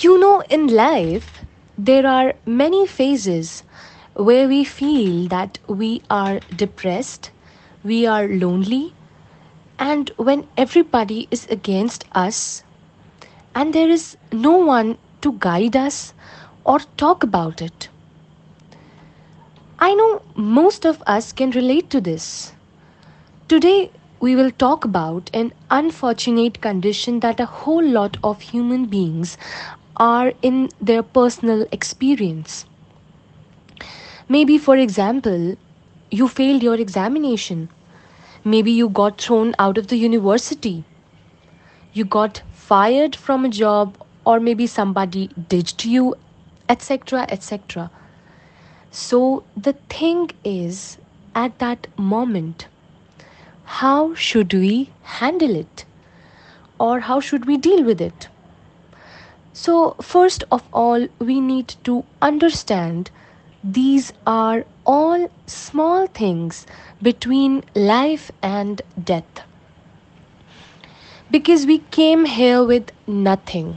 You know, in life, there are many phases where we feel that we are depressed, we are lonely, and when everybody is against us, and there is no one to guide us or talk about it. I know most of us can relate to this. Today, we will talk about an unfortunate condition that a whole lot of human beings are in their personal experience. Maybe, for example, you failed your examination. Maybe you got thrown out of the university. You got fired from a job, or maybe somebody ditched you, etc. etc. So, the thing is, at that moment, how should we handle it? Or how should we deal with it? So, first of all, we need to understand these are all small things between life and death. Because we came here with nothing.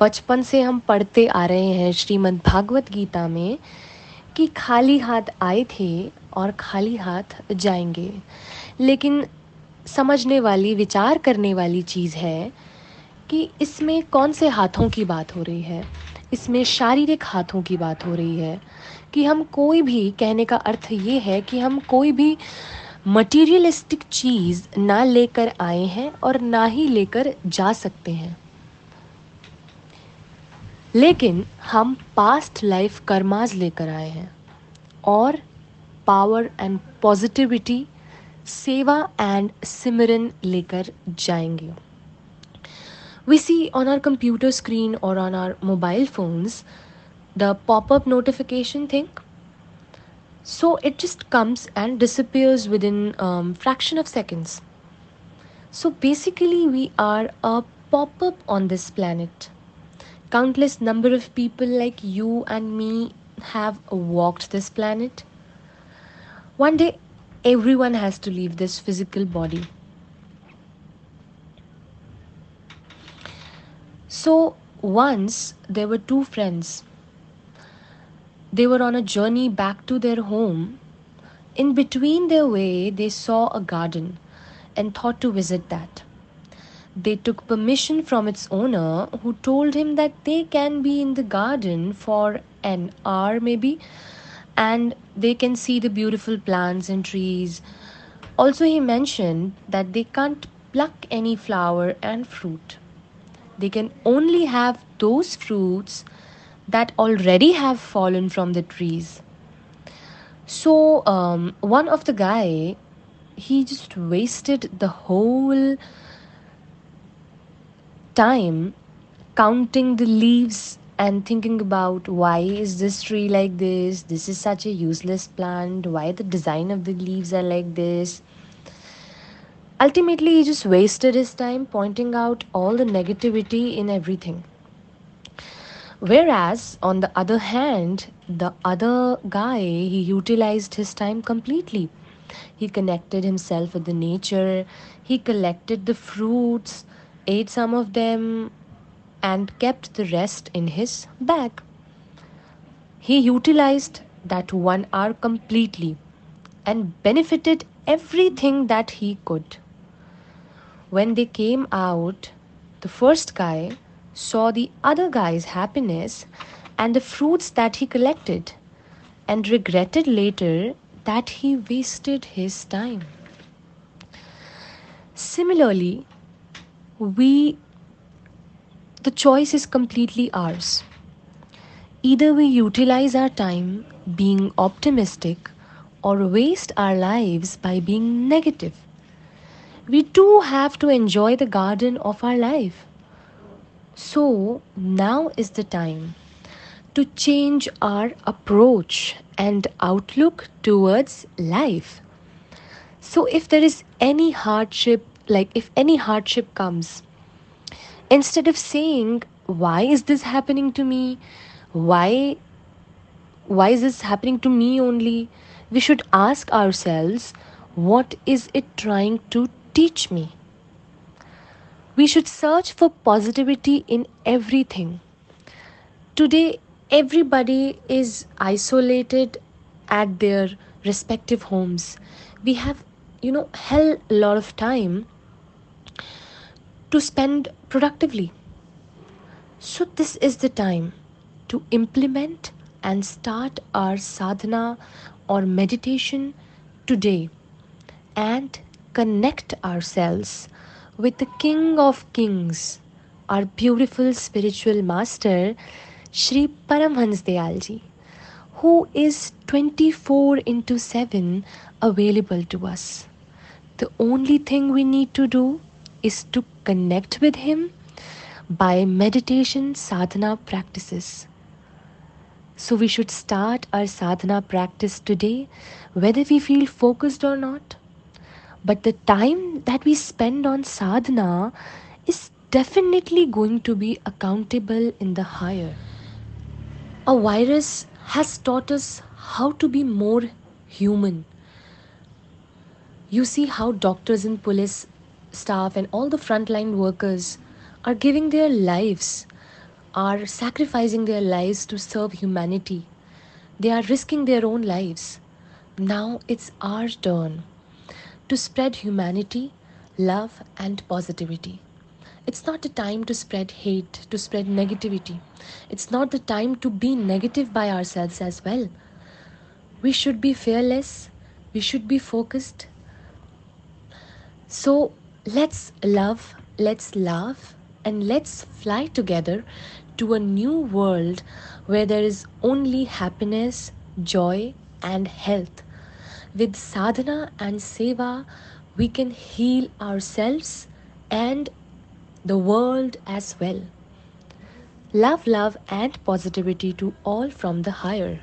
बचपन से हम पढ़ते आ रहे हैं श्रीमद् भागवत गीता में कि खाली हाथ आए थे और खाली हाथ जाएँगे लेकिन समझने वाली विचार करने वाली चीज़ है कि इसमें कौन से हाथों की बात हो रही है? इसमें शारीरिक हाथों की बात हो रही है। कि हम कोई भी, कहने का अर्थ ये है कि हम कोई भी मटीरियलिस्टिक चीज़ ना लेकर आए हैं और ना ही लेकर जा सकते हैं। लेकिन हम पास्ट लाइफ कर्माज लेकर आए हैं और पावर एंड पॉजिटिविटी सेवा एंड सिमरन लेकर जाएँगे। We see on our computer screen or on our mobile phones the pop-up notification thing. So it just comes and disappears within um, fraction of seconds. So basically we are a pop-up on this planet. Countless number of people like you and me have walked this planet. One day everyone has to leave this physical body. So once there were two friends. They were on a journey back to their home. In between their way, they saw a garden and thought to visit that. They took permission from its owner, who told him that they can be in the garden for an hour, maybe, and they can see the beautiful plants and trees. Also, he mentioned that they can't pluck any flower and fruit. They can only have those fruits that already have fallen from the trees. So, um, one of the guy, he just wasted the whole time counting the leaves and thinking about why is this tree like this? This is such a useless plant. Why the design of the leaves are like this ultimately he just wasted his time pointing out all the negativity in everything whereas on the other hand the other guy he utilized his time completely he connected himself with the nature he collected the fruits ate some of them and kept the rest in his bag. He utilized that one hour completely and benefited everything that he could. When they came out, the first guy saw the other guy's happiness and the fruits that he collected and regretted later that he wasted his time. Similarly, we the choice is completely ours. Either we utilize our time being optimistic or waste our lives by being negative. We too have to enjoy the garden of our life. So now is the time to change our approach and outlook towards life. So if there is any hardship, like if any hardship comes, instead of saying why is this happening to me why why is this happening to me only we should ask ourselves what is it trying to teach me We should search for positivity in everything. Today, everybody is isolated at their respective homes. We have, you know, hell lot of time to spend productively. So, this is the time to implement and start our sadhana or meditation today and connect ourselves with the King of Kings, our beautiful spiritual master, Sri Paramhans Dayalji, who is 24 into 7 available to us. The only thing we need to do is to connect with him by meditation sadhana practices. So we should start our sadhana practice today, whether we feel focused or not. But the time that we spend on sadhana is definitely going to be accountable in the higher. A virus has taught us how to be more human. You see how doctors and police staff and all the frontline workers are giving their lives, are sacrificing their lives to serve humanity. They are risking their own lives. Now it's our turn to spread humanity, love, and positivity. It's not the time to spread hate, to spread negativity. It's not the time to be negative by ourselves as well. We should be fearless, we should be focused. So let's love, let's laugh, and let's fly together to a new world where there is only happiness, joy, and health. With sadhana and seva, we can heal ourselves and the world as well. Love, love, and positivity to all from the higher.